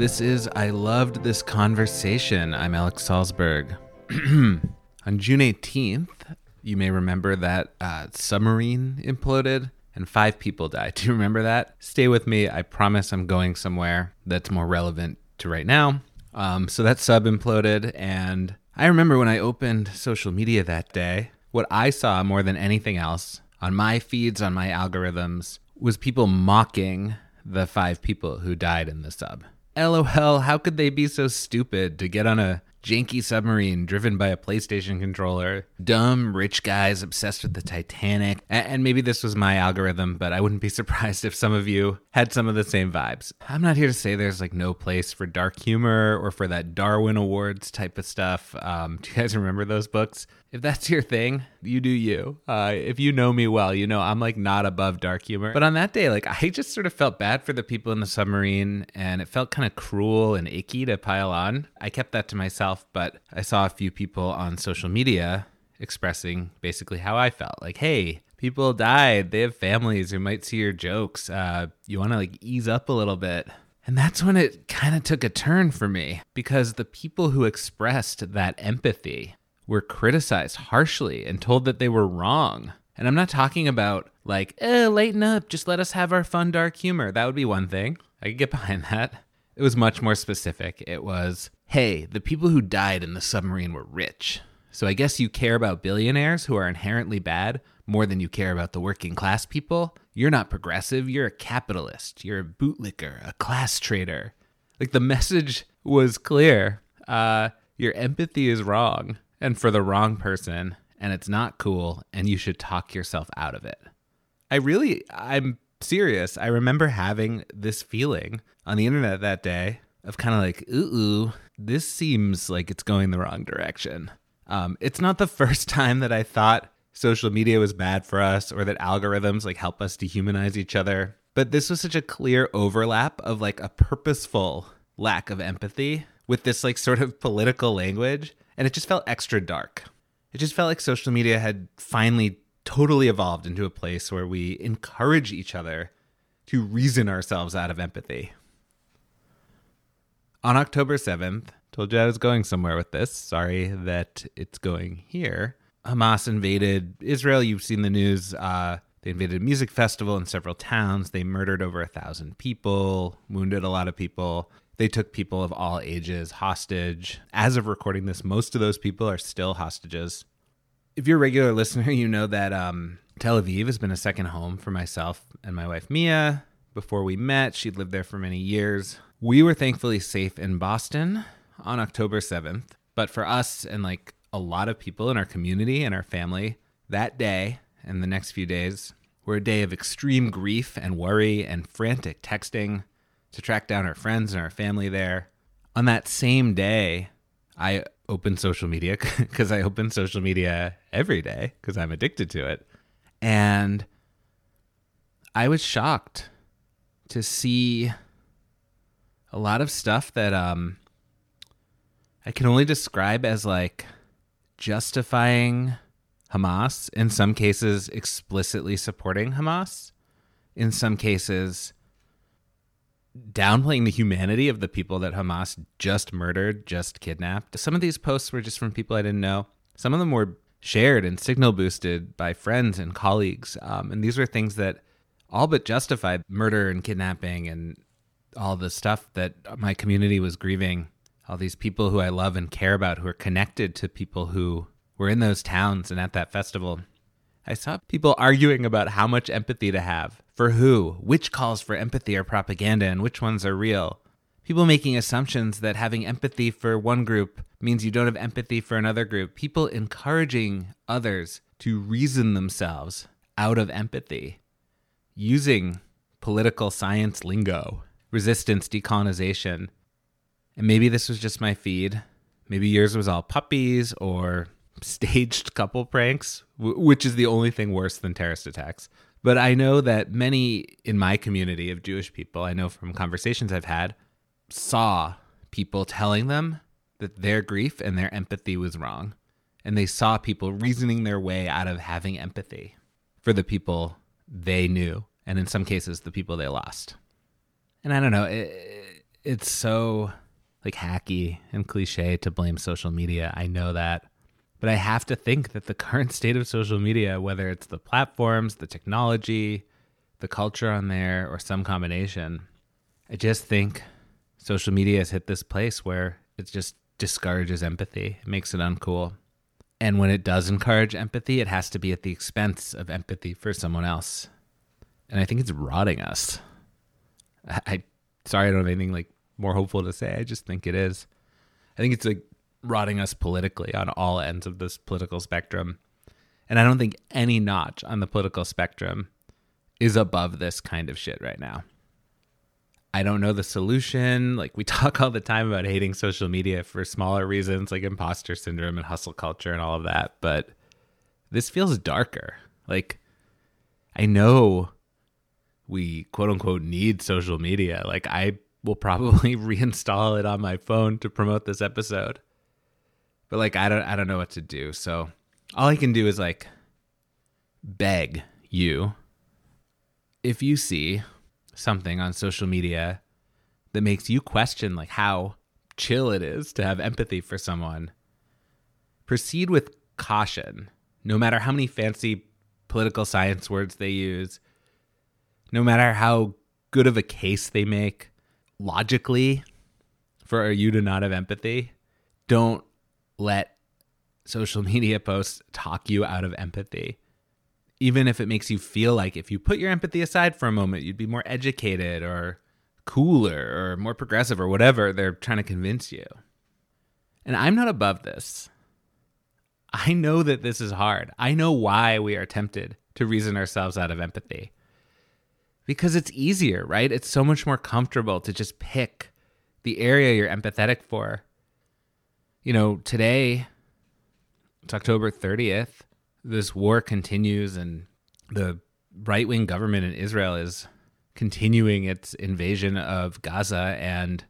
This is I Loved This Conversation. I'm Alex Salzberg. On June 18th, you may remember that uh, submarine imploded and five people died. Do you remember that? Stay with me. I promise I'm going somewhere that's more relevant to right now. Um, so that sub imploded, and I remember when I opened social media that day, what I saw more than anything else on my feeds, on my algorithms, was people mocking the five people who died in the sub. LOL, how could they be so stupid to get on a janky submarine driven by a PlayStation controller, dumb rich guys obsessed with the Titanic. And maybe this was my algorithm, but I wouldn't be surprised if some of you had some of the same vibes. I'm not here to say there's like no place for dark humor or for that Darwin Awards type of stuff. Um, do you guys remember those books? If that's your thing, you do you. Uh, if you know me well, you know I'm like not above dark humor. But on that day, like I just sort of felt bad for the people in the submarine and it felt kind of cruel and icky to pile on. I kept that to myself, but I saw a few people on social media expressing basically how I felt. Like, hey, people died. They have families who might see your jokes. Uh, you want to like ease up a little bit. And that's when it kind of took a turn for me because the people who expressed that empathy were criticized harshly and told that they were wrong. And I'm not talking about like, eh, lighten up, just let us have our fun dark humor. That would be one thing. I could get behind that. It was much more specific. It was, hey, the people who died in the submarine were rich. So I guess you care about billionaires who are inherently bad more than you care about the working class people. You're not progressive, you're a capitalist, you're a bootlicker, a class traitor. Like the message was clear. Uh, your empathy is wrong and for the wrong person and it's not cool and you should talk yourself out of it. I really I'm serious. I remember having this feeling on the internet that day of kind of like, ooh, ooh, this seems like it's going the wrong direction. Um, it's not the first time that I thought social media was bad for us or that algorithms like help us dehumanize each other. But this was such a clear overlap of like a purposeful lack of empathy with this like sort of political language and it just felt extra dark. It just felt like social media had finally totally evolved into a place where we encourage each other to reason ourselves out of empathy. On October 7th, told you I was going somewhere with this. Sorry that it's going here. Hamas invaded Israel. You've seen the news. Uh, they invaded a music festival in several towns. They murdered over a thousand people, wounded a lot of people. They took people of all ages hostage. As of recording this, most of those people are still hostages. If you're a regular listener, you know that um, Tel Aviv has been a second home for myself and my wife Mia. Before we met, she'd lived there for many years. We were thankfully safe in Boston on October 7th. But for us and like a lot of people in our community and our family, that day and the next few days were a day of extreme grief and worry and frantic texting to track down our friends and our family there. On that same day, I opened social media because I open social media every day because I'm addicted to it. And I was shocked to see a lot of stuff that um I can only describe as like justifying Hamas, in some cases explicitly supporting Hamas, in some cases downplaying the humanity of the people that Hamas just murdered, just kidnapped. Some of these posts were just from people I didn't know. Some of them were shared and signal boosted by friends and colleagues. Um, and these were things that all but justified murder and kidnapping and all the stuff that my community was grieving. All these people who I love and care about who are connected to people who were in those towns and at that festival. I saw people arguing about how much empathy to have. For who? Which calls for empathy are propaganda and which ones are real? People making assumptions that having empathy for one group means you don't have empathy for another group. People encouraging others to reason themselves out of empathy using political science lingo, resistance, decolonization. And maybe this was just my feed. Maybe yours was all puppies or staged couple pranks, which is the only thing worse than terrorist attacks. But I know that many in my community of Jewish people, I know from conversations I've had, saw people telling them that their grief and their empathy was wrong. And they saw people reasoning their way out of having empathy for the people they knew, and in some cases, the people they lost. And I don't know, it, it's so like hacky and cliche to blame social media. I know that. But I have to think that the current state of social media, whether it's the platforms, the technology, the culture on there, or some combination, I just think social media has hit this place where it just discourages empathy. It makes it uncool. And when it does encourage empathy, it has to be at the expense of empathy for someone else. And I think it's rotting us. I, I sorry I don't have anything like more hopeful to say. I just think it is. I think it's like rotting us politically on all ends of this political spectrum. And I don't think any notch on the political spectrum is above this kind of shit right now. I don't know the solution. Like we talk all the time about hating social media for smaller reasons like imposter syndrome and hustle culture and all of that, but this feels darker. Like I know we quote unquote need social media. Like I will probably reinstall it on my phone to promote this episode. But like I don't I don't know what to do. So all I can do is like beg you if you see something on social media that makes you question like how chill it is to have empathy for someone, proceed with caution. No matter how many fancy political science words they use, no matter how good of a case they make logically for you to not have empathy, don't let social media posts talk you out of empathy even if it makes you feel like if you put your empathy aside for a moment, you'd be more educated or cooler or more progressive or whatever they're trying to convince you. And I'm not above this. I know that this is hard. I know why we are tempted to reason ourselves out of empathy. Because it's easier, right? It's so much more comfortable to just pick the area you're empathetic for. You know, today, it's October 30th this war continues and the right wing government in Israel is continuing its invasion of Gaza. And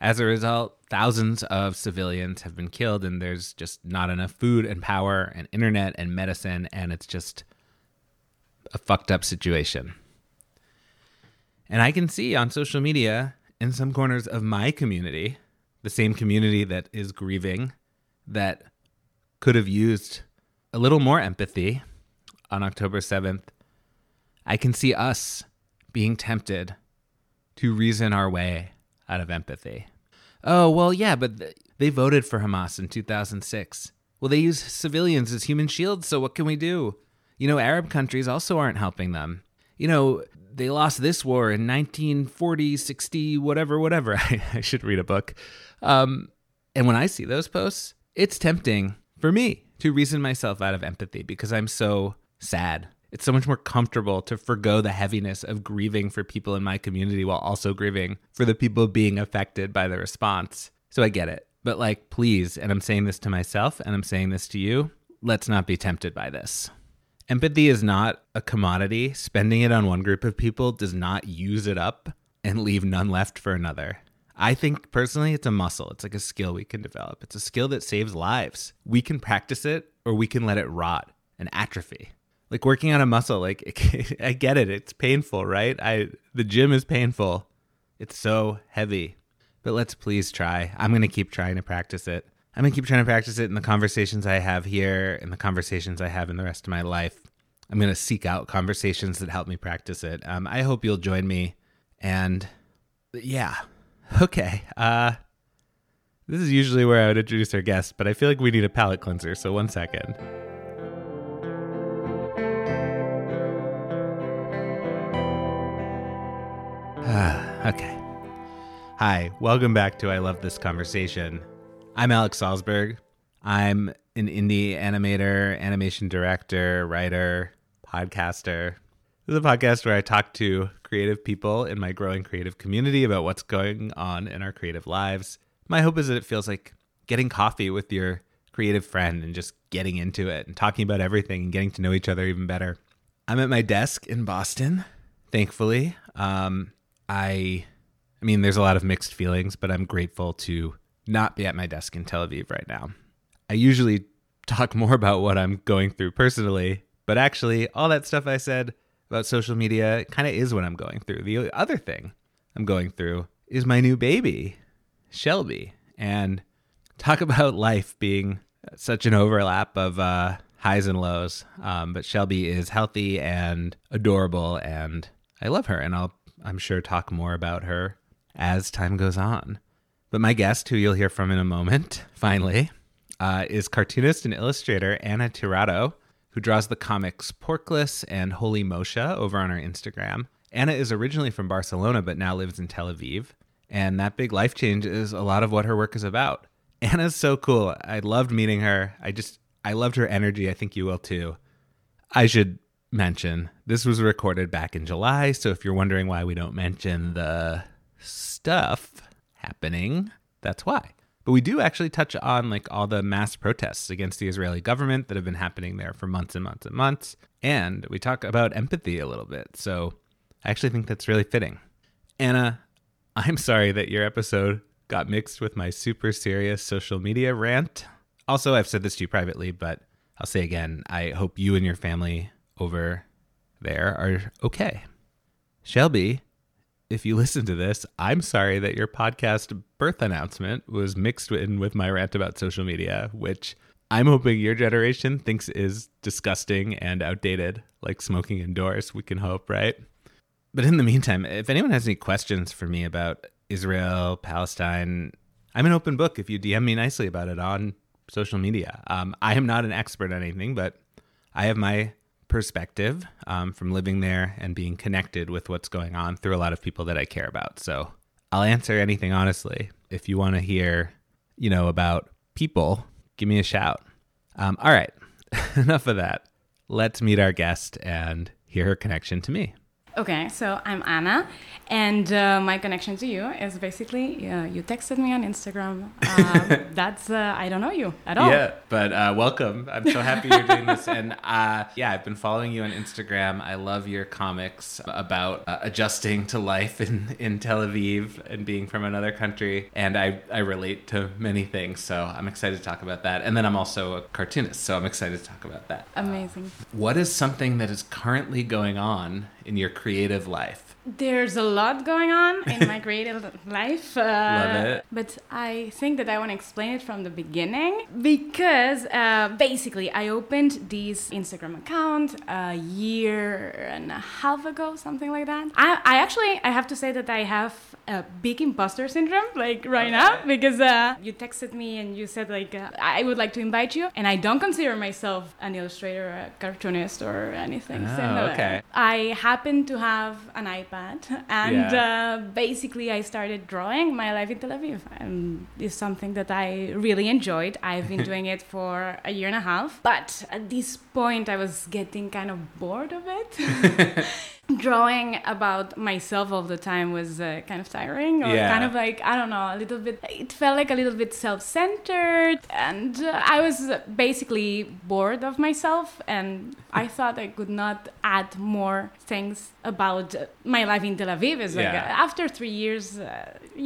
as a result, thousands of civilians have been killed, and there's just not enough food and power and internet and medicine. And it's just a fucked up situation. And I can see on social media in some corners of my community, the same community that is grieving, that could have used a little more empathy on October 7th, I can see us being tempted to reason our way out of empathy. Oh, well, yeah, but th- they voted for Hamas in 2006. Well, they use civilians as human shields, so what can we do? You know, Arab countries also aren't helping them. You know, they lost this war in 1940, 60, whatever, whatever. I, should read a book. Um, and when I see those posts, it's tempting for me to reason myself out of empathy because I'm so sad. It's so much more comfortable to forego the heaviness of grieving for people in my community while also grieving for the people being affected by the response. So I get it. But, like, please, and I'm saying this to myself and I'm saying this to you, let's not be tempted by this. Empathy is not a commodity. Spending it on one group of people does not use it up and leave none left for another. I think personally it's a muscle. It's like a skill we can develop. It's a skill that saves lives. We can practice it or we can let it rot and atrophy. Like working on a muscle, like I get it. It's painful, right? I the gym is painful. It's so heavy. But let's please try. I'm going to keep trying to practice it. I'm to keep trying to practice it in the conversations I have here and the conversations I have in the rest of my life. I'm to seek out conversations that help me practice it. Um, I hope you'll join me. And yeah, Okay. Uh this is usually where I would introduce our guest, but I feel like we need a palate cleanser, so one second. okay. Hi, welcome back to I Love This Conversation. I'm Alex Salzberg. I'm an indie animator, animation director, writer, podcaster. This is a podcast where I talk to creative people in my growing creative community about what's going on in our creative lives. My hope is that it feels like getting coffee with your creative friend and just getting into it and talking about everything and getting to know each other even better. I'm at my desk in Boston, thankfully. Um, I, I mean, there's a lot of mixed feelings, but I'm grateful to not be at my desk in Tel Aviv right now. I usually talk more about what I'm going through personally, but actually, all that stuff I said about social media kind of is what I'm going through. The other thing I'm going through is my new baby, Shelby. And talk about life being such an overlap of uh, highs and lows. Um, but Shelby is healthy and adorable, and I love her. And I'll, I'm sure, talk more about her as time goes on. But my guest, who you'll hear from in a moment, finally, uh, is cartoonist and illustrator Ana Tirado, who draws the comics Porkless and Holy Moshe over on our Instagram. Ana is originally from Barcelona, but now lives in Tel Aviv. And that big life change is a lot of what her work is about. Ana's so cool. I loved meeting her. I just, I loved her energy. I think you will too. I should mention this was recorded back in July. So if you're wondering why we don't mention the stuff happening, that's why. But we do actually touch on like all the mass protests against the Israeli government that have been happening there for months and months and months. And we talk about empathy a little bit. So I actually think that's really fitting. Ana, I'm sorry that your episode got mixed with my super serious social media rant. Also, I've said this to you privately, but I'll say again I hope you and your family over there are okay. Shelby, if you listen to this, I'm sorry that your podcast birth announcement was mixed in with my rant about social media, which I'm hoping your generation thinks is disgusting and outdated, like smoking indoors. We can hope, right? But in the meantime, if anyone has any questions for me about Israel, Palestine, I'm an open book if you DM me nicely about it on social media. Um, I am not an expert on anything, but I have my perspective um, from living there and being connected with what's going on through a lot of people that I care about. So I'll answer anything honestly. If you want to hear, you know, about people, give me a shout. Um, all right, enough of that. Let's meet our guest and hear her connection to me. Okay, so I'm Ana, and uh, my connection to you is basically uh, you texted me on Instagram. Uh, that's uh, I don't know you at all. Yeah, but uh, welcome. I'm so happy you're doing this, and uh, yeah, I've been following you on Instagram. I love your comics about adjusting to life in in Tel Aviv and being from another country, and I I relate to many things. So I'm excited to talk about that. And then I'm also a cartoonist, so I'm excited to talk about that. Amazing. What is something that is currently going on in your creative life? There's a lot going on in my creative life. Uh, Love it. But I think that I want to explain it from the beginning because uh, basically I opened this Instagram account a year and a half ago, something like that. I, I actually I have to say that I have a big imposter syndrome like right okay. now because uh, you texted me and you said like uh, I would like to invite you and I don't consider myself an illustrator, or a cartoonist or anything oh, similar. Okay. I happen to have an iPad and Yeah. uh, basically I started drawing my life in Tel Aviv and it's something that I really enjoyed. I've been doing it for a year and a half, but at this point I was getting kind of bored of it. drawing about myself all the time was uh, kind of tiring or Yeah. kind of like i don't know a little bit it felt like a little bit self-centered and uh, i was basically bored of myself and i thought i could not add more things about my life in tel aviv is like Yeah. after three years uh,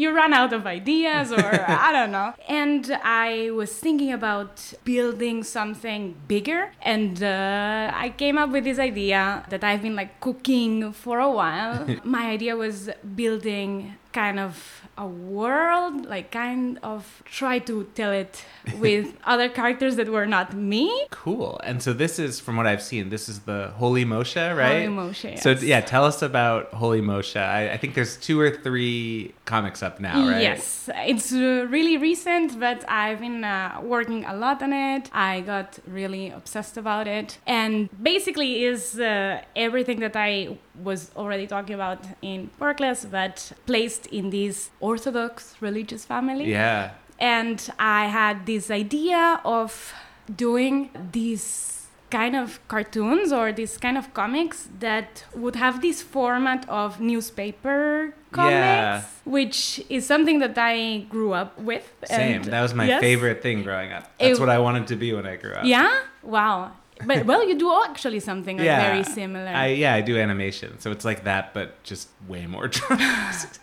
you run out of ideas or i don't know and i was thinking about building something bigger and uh, i came up with this idea that i've been like cooking for a while my idea was building kind of a world like kind of try to tell it with other characters that were not me Cool. And so this is, from what I've seen, this is the Holy Moshe, right? Holy Moshe, So yeah, tell us about Holy Moshe. I, I think there's two or three comics up now, right? Yes, it's uh, really recent, but I've been uh, working a lot on it. I got really obsessed about it, and basically is uh, everything that I was already talking about in Porkless, but placed in this Orthodox religious family. Yeah. And I had this idea of doing these kind of cartoons or these kind of comics that would have this format of newspaper comics, Yeah. which is something that I grew up with. Same. that was my yes. favorite thing growing up. That's It- what I wanted to be when I grew up. Yeah? Wow. But well, you do actually something like Yeah. very similar. I yeah, I do animation. So it's like that but just way more drawings.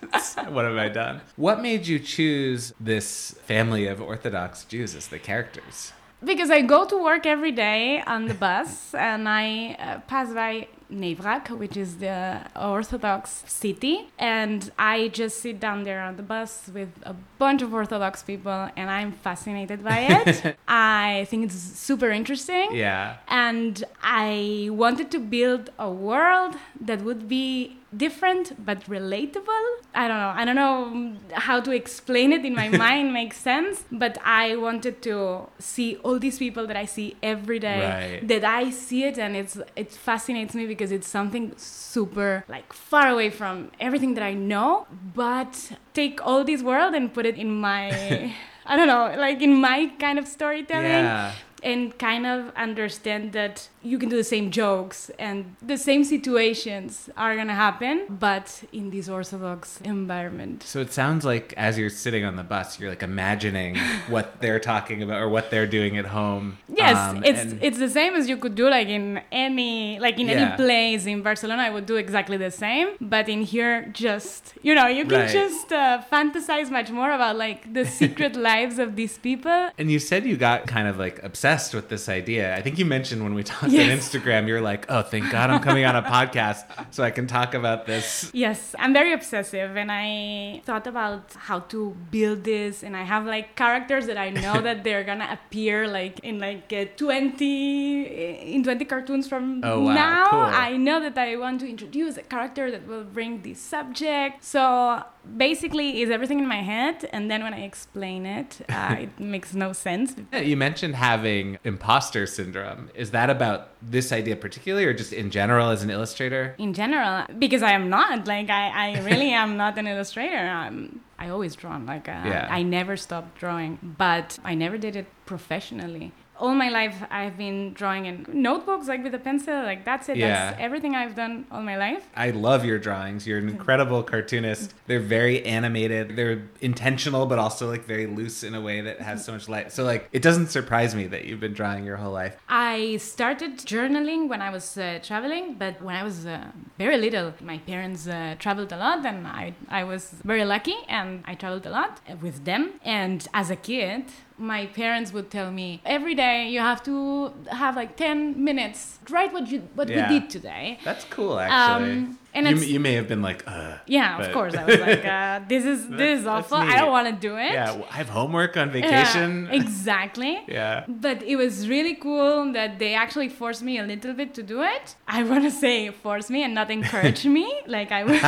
what have I done? What made you choose this family of Orthodox Jews as the characters? because I go to work every day on the bus and I uh, pass by Bnei Brak, which is the Orthodox city. And I just sit down there on the bus with a bunch of Orthodox people, and I'm fascinated by it. I think it's super interesting. Yeah. And I wanted to build a world that would be different but relatable. I don't know. I don't know how to explain it in my mind makes sense, but I wanted to see all these people that I see every day Right. that I see it and it's it fascinates me because it's something super like far away from everything that I know, but take all this world and put it in my I don't know, like in my kind of storytelling Yeah. and kind of understand that you can do the same jokes and the same situations are gonna happen, but in this orthodox environment. So it sounds like as you're sitting on the bus, you're like imagining what they're talking about or what they're doing at home. Yes, Um, it's and- it's the same as you could do like in any like in Yeah. any place in Barcelona. I would do exactly the same, but in here, just you know, you can Right. just uh, fantasize much more about like the secret lives of these people. And you said you got kind of like obsessed with this idea. I think you mentioned when we talked Yes. on Instagram, you're like, oh, thank God I'm coming on a podcast so I can talk about this. Yes, I'm very obsessive, and I thought about how to build this, and I have like characters that I know that they're gonna appear like in like uh, 20 in 20 cartoons from Oh, wow, now. cool. I know that I want to introduce a character that will bring this subject. So basically, is everything in my head, and then when I explain it, uh, it makes no sense. Yeah, you mentioned having imposter syndrome. Is that about this idea particularly or just in general as an illustrator? in general because i am not like i, I really am not an illustrator i'm i always drawn like uh, Yeah. i never stopped drawing but i never did it professionally all my life i've been drawing in notebooks like with a pencil like that's it Yeah. that's everything i've done all my life I love your drawings. You're an incredible cartoonist. They're very animated. They're intentional, but also like very loose in a way that has so much light. So like, it doesn't surprise me that you've been drawing your whole life. I started journaling when I was uh, traveling, but when I was uh, very little, my parents uh, traveled a lot, and I, I was very lucky, and I traveled a lot with them. And as a kid, my parents would tell me every day you have to have like 10 minutes write what you what Yeah. we did today That's cool, actually. Um, and you, you may have been like, uh, yeah But- of course i was like uh, this is this is awful i don't want to do it yeah, I have homework on Yeah, vacation. exactly Yeah. But it was really cool that they actually forced me a little bit to do it. I want to say force me and not encourage me. Like I will.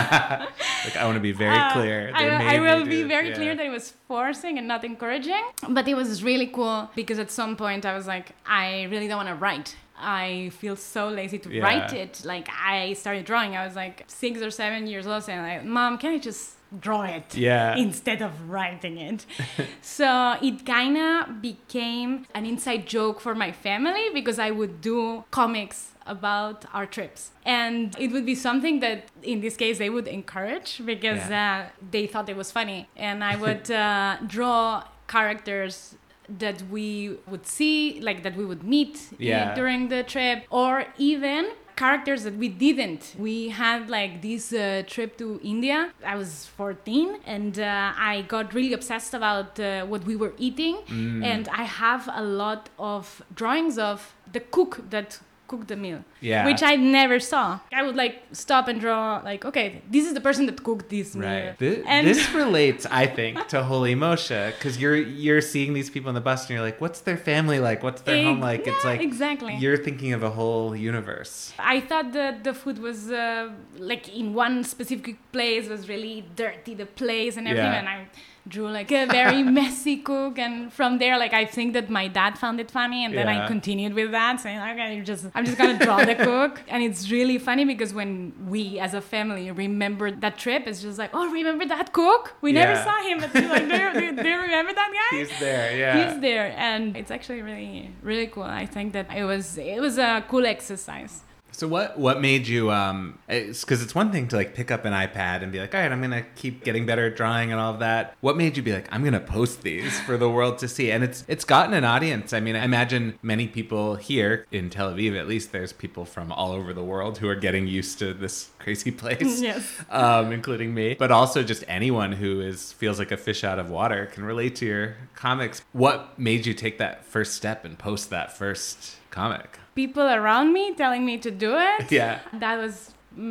Like, I want to be very Uh, clear. I, will- I will be very Yeah. clear that it was forcing and not encouraging. But it was really cool because at some point I was like, I really don't want to write. I feel so lazy to Yeah. write it. Like I started drawing. I was like six or seven years old, and like, Mom, can I just draw it? Yeah. Instead of writing it. so it kind of became an inside joke for my family because I would do comics about our trips. And it would be something that, in this case, they would encourage because uh, they thought it was funny. And I would uh, draw characters that we would see, like that we would meet uh, Yeah. during the trip, or even characters that we didn't. We had like this uh, trip to India. I was 14 and uh, I got really obsessed about uh, what we were eating. Mm. And I have a lot of drawings of the cook that cooked the meal, Yeah. which I never saw. I would like stop and draw, like, okay, this is the person that cooked this meal. Right. This, And this relates, I think, to Holy Moshe because you're you're seeing these people on the bus and you're like, what's their family like? What's their home Ex- like? It's like exactly. You're thinking of a whole universe. I thought that the food was uh, like in one specific place was really dirty, the place and everything, Yeah. and I drew like a very messy cook, and from there, like I think that my dad found it funny, and then Yeah. I continued with that, saying okay, you just I'm just gonna draw the cook, and it's really funny because when we as a family remember that trip, it's just like oh, remember that cook? We never saw him, but like, do you, do you- do you remember that guy? He's there, yeah. He's there, and it's actually really, really cool. I think that it was it was a cool exercise. So what what made you um it's cuz it's one thing to like pick up an iPad and be like, "All right, I'm going to keep getting better at drawing and all of that." What made you be like, "I'm going to post these for the world to see?" And it's it's gotten an audience. I mean, I imagine many people here in Tel Aviv at least there's people from all over the world who are getting used to this crazy place. Yes. Um including me, but also just anyone who is feels like a fish out of water can relate to your comics. What made you take that first step and post that first comic? People around me telling me to do it. Yeah. That was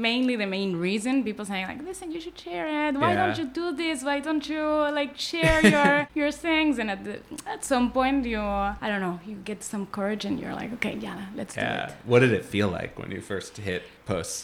mainly the main reason people saying like listen you should share it why Yeah. don't you do this why don't you like share your your things and at the, at some point you i don't know you get some courage and you're like okay yeah let's do Yeah. it What did it feel like when you first hit post?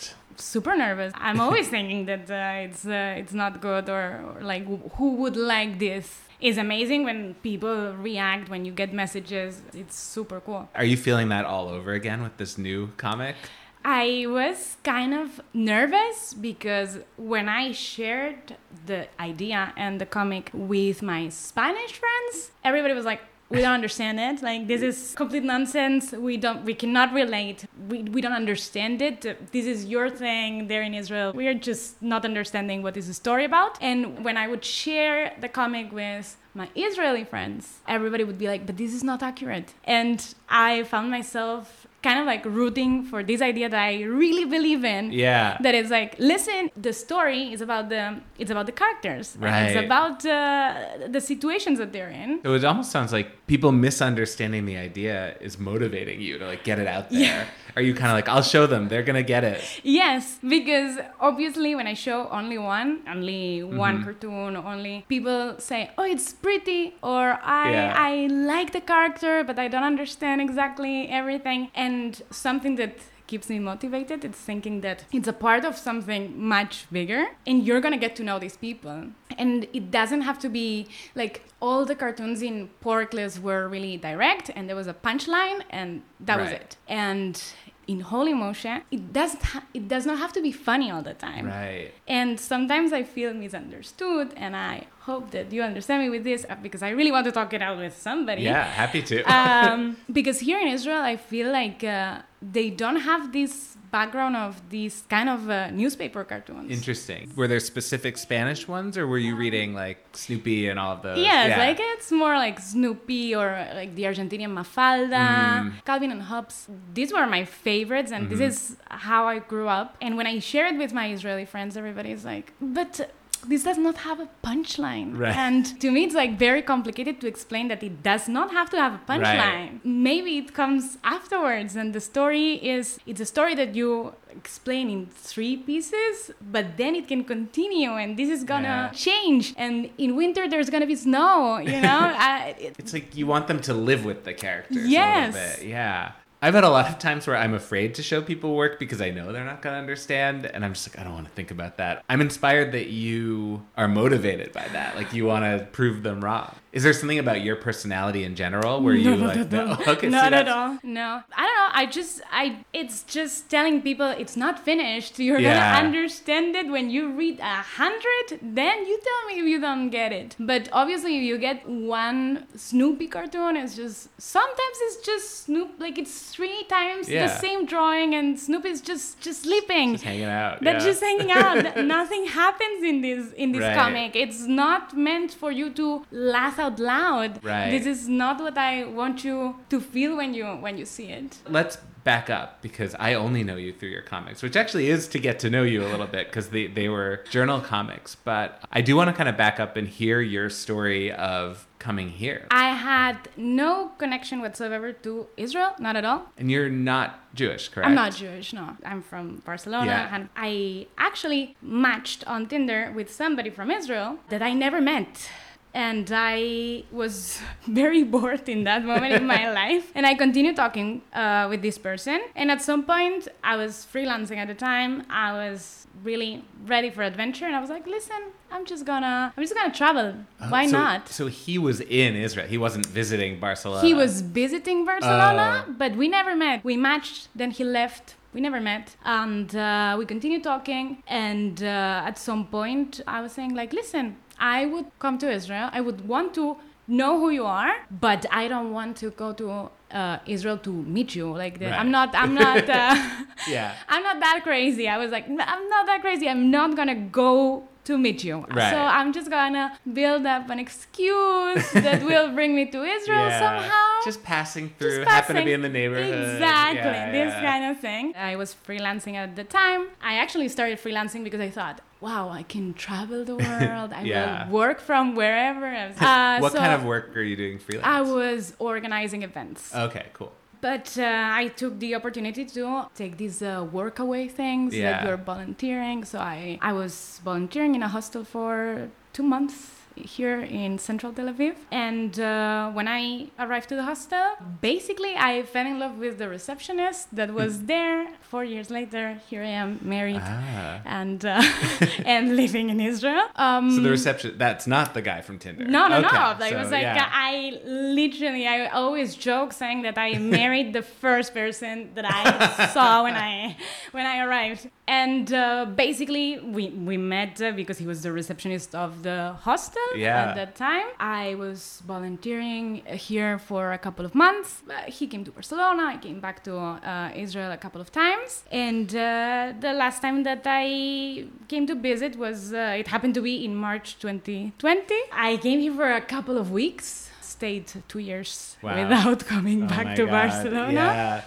super nervous i'm always thinking that uh, it's uh, it's not good or, or like wh- who would like this it's amazing when people react when you get messages it's super cool Are you feeling that all over again with this new comic? I was kind of nervous because when I shared the idea and the comic with my Spanish friends, everybody was like, we don't understand it. Like this is complete nonsense. We don't we cannot relate. We, we don't understand it. This is your thing there in Israel. We are just not understanding what is the story about. And when I would share the comic with my Israeli friends, everybody would be like, but this is not accurate. And I found myself kind of like rooting for this idea that I really believe in. Yeah. That is like, listen, the story is about the it's about the characters. Right. It's about uh, the situations that they're in. So it almost sounds like people misunderstanding the idea is motivating you to like get it out there. Yeah. Are you kind of like, I'll show them, they're gonna get it. Yes, because obviously when I show only one, only Mm-hmm. one cartoon, only people say, "Oh, it's pretty," or "I Yeah. I like the character, but I don't understand exactly everything." And something that keeps me motivated it's thinking that it's a part of something much bigger and you're gonna get to know these people. And it doesn't have to be like all the cartoons in Porkless were really direct and there was a punchline and that was it. And in Holy Moshe it doesn't ha- it does not have to be funny all the time. Right. And sometimes I feel misunderstood, and I hope that you understand me with this uh, because I really want to talk it out with somebody. Yeah, happy to. um, because here in Israel, I feel like uh, they don't have this background of these kind of uh, newspaper cartoons. Interesting. Were there specific Spanish ones, or were you reading like Snoopy and all of those? Yes, Yeah. like it's more like Snoopy or like the Argentinian Mafalda, Mm. Calvin and Hobbes. These were my favorites, and Mm-hmm. this is how I grew up. And when I share it with my Israeli friends, everybody's like, but. This does not have a punchline. Right. And to me, it's like very complicated to explain that it does not have to have a punchline. Maybe it comes afterwards, and the story is it's a story that you explain in three pieces, but then it can continue, and this is gonna Yeah. change. And in winter, there's gonna be snow. You know, I, it, It's like you want them to live with the characters Yes. a little bit. Yeah. I've had a lot of times where I'm afraid to show people work because I know they're not going to understand. And I'm just like, I don't want to think about that. I'm inspired that you are motivated by that. Like, you want to prove them wrong. Is there something about your personality in general where you No, like, no, no, okay, see, not at all. No, I don't know. I just, I, it's just telling people it's not finished. You're Yeah. gonna understand it when you read a hundred. Then you tell me if you don't get it. But obviously, if you get one Snoopy cartoon, it's just sometimes it's just Snoop. Like it's three times Yeah. the same drawing, and Snoop is just just sleeping. Just hanging out. They're yeah. just hanging out. Nothing happens in this in this Right. comic. It's not meant for you to laugh out loud. Right. This is not what I want you to feel when you when you see it. Let's back up because I only know you through your comics, which actually is to get to know you a little bit because they, they were journal comics. But I do want to kind of back up and hear your story of coming here. I had no connection whatsoever to Israel, not at all. And you're not Jewish, correct? I'm not Jewish, no. I'm from Barcelona. Yeah. And I actually matched on Tinder with somebody from Israel that I never met. And I was very bored in that moment in my life. And I continued talking uh, with this person. And at some point, I was freelancing at the time. I was really ready for adventure. And I was like, listen, I'm just gonna, I'm just gonna travel. Oh, Why so- not? So he was in Israel. He wasn't visiting Barcelona. He was visiting Barcelona, Oh. but we never met. We matched, then he left. We never met, and uh, we continued talking. And uh, at some point, I was saying, like, listen, I would come to Israel. I would want to know who you are, but I don't want to go to uh, Israel to meet you. Like, the, Right. I'm not. I'm not. Uh, Yeah. I'm not that crazy. I was like, I'm not that crazy. I'm not gonna go to meet you. Right. So I'm just gonna build up an excuse that will bring me to Israel Yeah. somehow. Just passing Just through, happen to be in the neighborhood. Exactly, Yeah, this yeah. kind of thing. I was freelancing at the time. I actually started freelancing because I thought, wow, I can travel the world. I Yeah. will work from wherever. Uh, what so kind of work are you doing freelance? I was organizing events. Okay, cool. But uh, I took the opportunity to take these uh, workaway things Yeah. that you're volunteering. So I, I was volunteering in a hostel for two months here in central Tel Aviv. And uh, when I arrived to the hostel, basically I fell in love with the receptionist that was there. Four years later, here I am married Ah. and uh, and living in Israel. Um, So the reception that's not the guy from Tinder. no, no, Okay, no. Like, it was like yeah. I literally, I always joke saying that I married the first person that I saw when I when I arrived. And uh, basically, we we met uh, because he was the receptionist of the hostel Yeah. at that time. I was volunteering here for a couple of months. Uh, he came to Barcelona. I came back to uh, Israel a couple of times. And uh, the last time that I came to visit was, uh, it happened to be in March 2020. I came here for a couple of weeks. Stayed two years Wow. without coming Oh back to God, Barcelona. Yeah.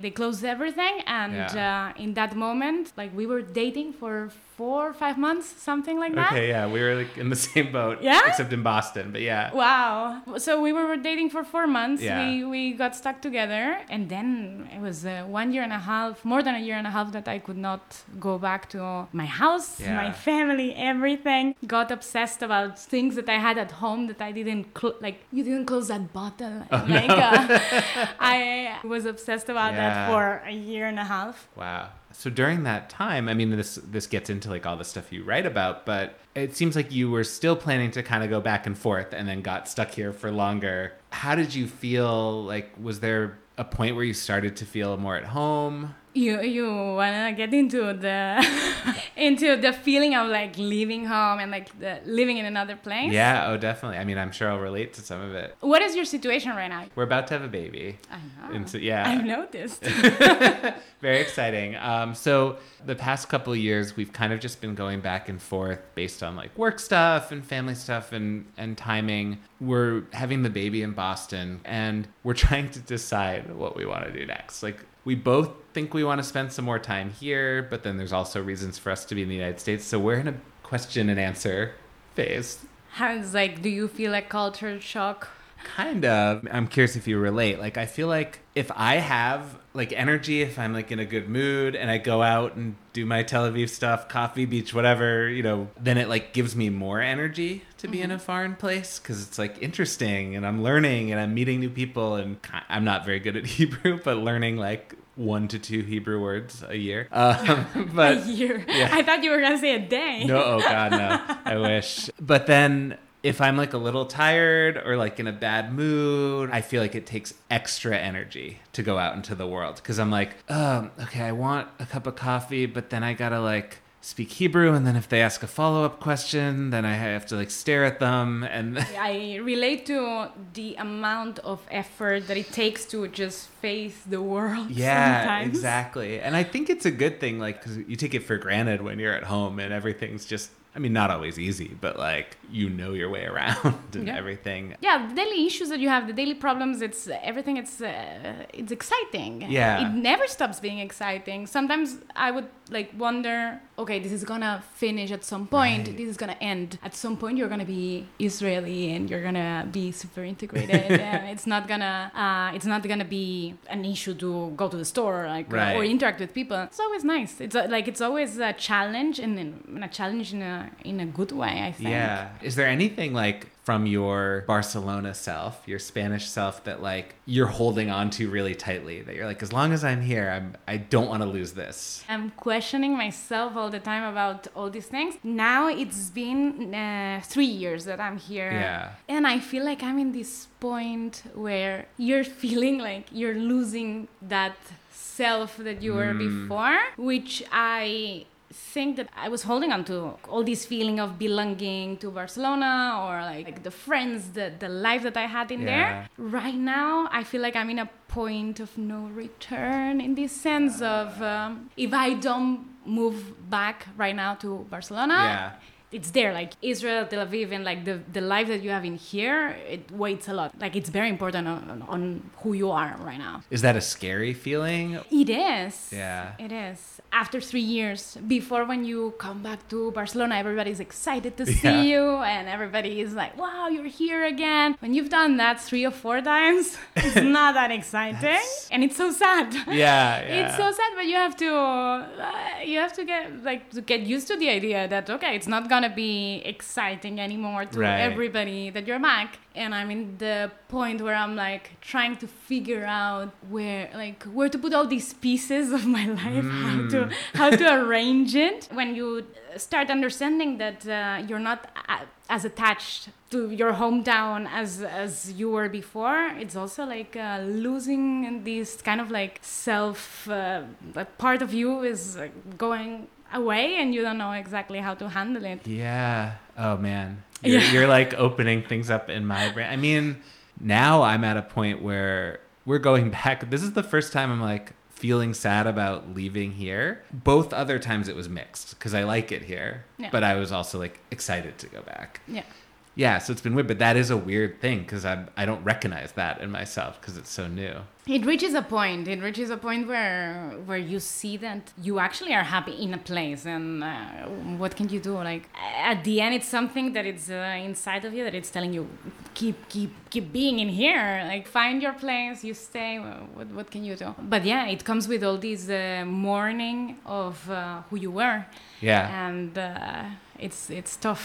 They closed everything, and Yeah. uh, in that moment, like we were dating for four or five months, something like that. Okay, yeah, we were like in the same boat, Yeah? except in Boston. But yeah, Wow. So we were dating for four months. Yeah. We, we got stuck together. And then it was uh, one year and a half, more than a year and a half, that I could not go back to my house, Yeah. my family, everything. Got obsessed about things that I had at home that I didn't, cl- like, you didn't close that bottle. like, uh, I was obsessed about Yeah. that for a year and a half. wow. So during that time, I mean, this this gets into like all the stuff you write about, but it seems like you were still planning to kind of go back and forth, and then got stuck here for longer. How did you feel? Like, was there a point where you started to feel more at home? You you wanna get into the into the feeling of like leaving home and like the, living in another place? Yeah, oh, definitely. I mean, I'm sure I'll relate to some of it. What is your situation right now? We're about to have a baby. I know. Yeah. I've noticed. Very exciting. Um, so the past couple of years, we've kind of just been going back and forth based on like work stuff and family stuff and and timing. We're having the baby in Boston, and we're trying to decide what we want to do next. Like we both think we want to spend some more time here, but then there's also reasons for us to be in the United States. So we're in a question and answer phase. How is like, do you feel like culture shock? Kind of. I'm curious if you relate. Like, I feel like if I have like energy, if I'm like in a good mood and I go out and do my Tel Aviv stuff, coffee, beach, whatever, you know, then it like gives me more energy to be in a foreign place because it's like interesting and I'm learning and I'm meeting new people and I'm not very good at Hebrew, but learning like one to two Hebrew words a year. Um, but a year. yeah. I thought you were gonna say a day. no, oh god, no. I wish. But then if I'm like a little tired or like in a bad mood, I feel like it takes extra energy to go out into the world because I'm like, um, okay, I want a cup of coffee, but then I gotta like speak Hebrew, and then if they ask a follow up question, then I have to like stare at them, and I relate to the amount of effort that it takes to just face the world. Yeah, sometimes. exactly. And I think it's a good thing, like, because you take it for granted when you're at home and everything's just, I mean, not always easy, but like, you know your way around and Yeah. everything. Yeah, the daily issues that you have, the daily problems, it's everything. It's uh, it's exciting. Yeah. it never stops being exciting. Sometimes I would like wonder, okay, this is gonna finish at some point. Right. This is gonna end at some point. You're gonna be Israeli and you're gonna be super integrated. and it's not gonna uh, it's not gonna be an issue to go to the store like uh, or Right. interact with people. It's always nice. It's uh, like it's always a challenge and, and a challenge in a in a good way. I think. Yeah. Is there anything like from your Barcelona self, your Spanish self, that like you're holding on to really tightly? That you're like, as long as I'm here, I'm I don't want to lose this. I'm questioning myself all the time about all these things. Now it's been uh, three years that I'm here. Yeah. And I feel like I'm in this point where you're feeling like you're losing that self that you were Mm. before, which I think that I was holding on to all this feeling of belonging to Barcelona or like like the friends, the, the life that I had in Yeah. there. Right now, I feel like I'm in a point of no return in this sense of um, if I don't move back right now to Barcelona, Yeah. It's there like Israel, Tel Aviv, and like the the life that you have in here, it weighs a lot. Like it's very important on, on who you are right now. Is that a scary feeling? It is. Yeah. It is. After three years, before when you come back to Barcelona, everybody's excited to see Yeah. you, and everybody is like, "Wow, you're here again." When you've done that three or four times, it's not that exciting, and it's so sad. Yeah, yeah. It's so sad, but you have to uh, you have to get like to get used to the idea that okay, it's not gonna be exciting anymore to Right. everybody that you're back. And I'm in the point where I'm like trying to figure out where like where to put all these pieces of my life, how to how to arrange it. When you start understanding that uh, you're not a- as attached to your hometown as as you were before it's also like uh, losing this kind of like self uh, part of you is going away and you don't know exactly how to handle it Yeah. Oh man. You're, Yeah. you're like opening things up in my brain. I mean, now I'm at a point where we're going back. This is the first time I'm like feeling sad about leaving here. Both other times it was mixed because I like it here, Yeah. but I was also like excited to go back. yeah Yeah, so it's been weird, but that is a weird thing because I I don't recognize that in myself because it's so new. it reaches a point it reaches a point where where you see that you actually are happy in a place and uh, what can you do like at the end it's something that it's uh, inside of you that it's telling you keep keep keep being in here like find your place you stay well, what, what can you do but yeah it comes with all this uh, mourning of uh, who you were Yeah. and uh, it's it's tough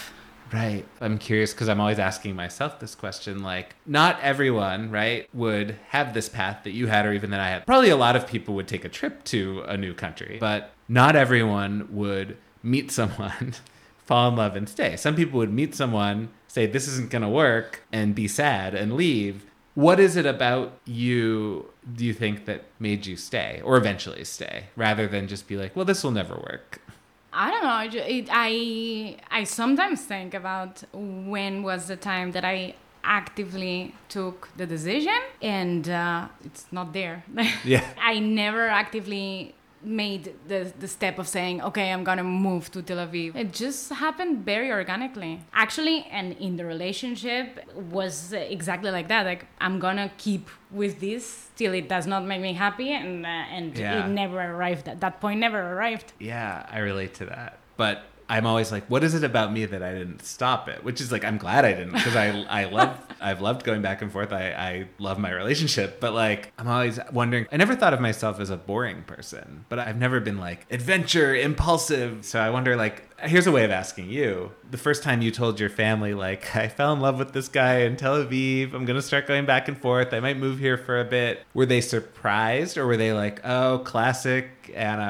Right. I'm curious because I'm always asking myself this question like, not everyone, right, would have this path that you had or even that I had. Probably a lot of people would take a trip to a new country, but not everyone would meet someone, fall in love, and stay. Some people would meet someone, say, this isn't going to work, and be sad and leave. What is it about you, do you think, that made you stay or eventually stay rather than just be like, well, this will never work? I don't know. I, it, I I sometimes think about when was the time that I actively took the decision, and uh, it's not there. Yeah. I never actively made the the step of saying, okay, I'm gonna move to Tel Aviv. It just happened very organically, actually, and in the relationship was exactly like that. Like I'm gonna keep with this till it does not make me happy, and uh, and Yeah. it never arrived. At that point, never arrived. Yeah, I relate to that. But I'm always like, what is it about me that I didn't stop it? Which is like, I'm glad I didn't because I I love I've loved going back and forth. I I love my relationship, but like I'm always wondering. I never thought of myself as a boring person, but I've never been like adventure impulsive. So I wonder like. Here's a way of asking you. The first time you told your family, like, I fell in love with this guy in Tel Aviv. I'm going to start going back and forth. I might move here for a bit. Were they surprised or were they like, oh, classic Ana?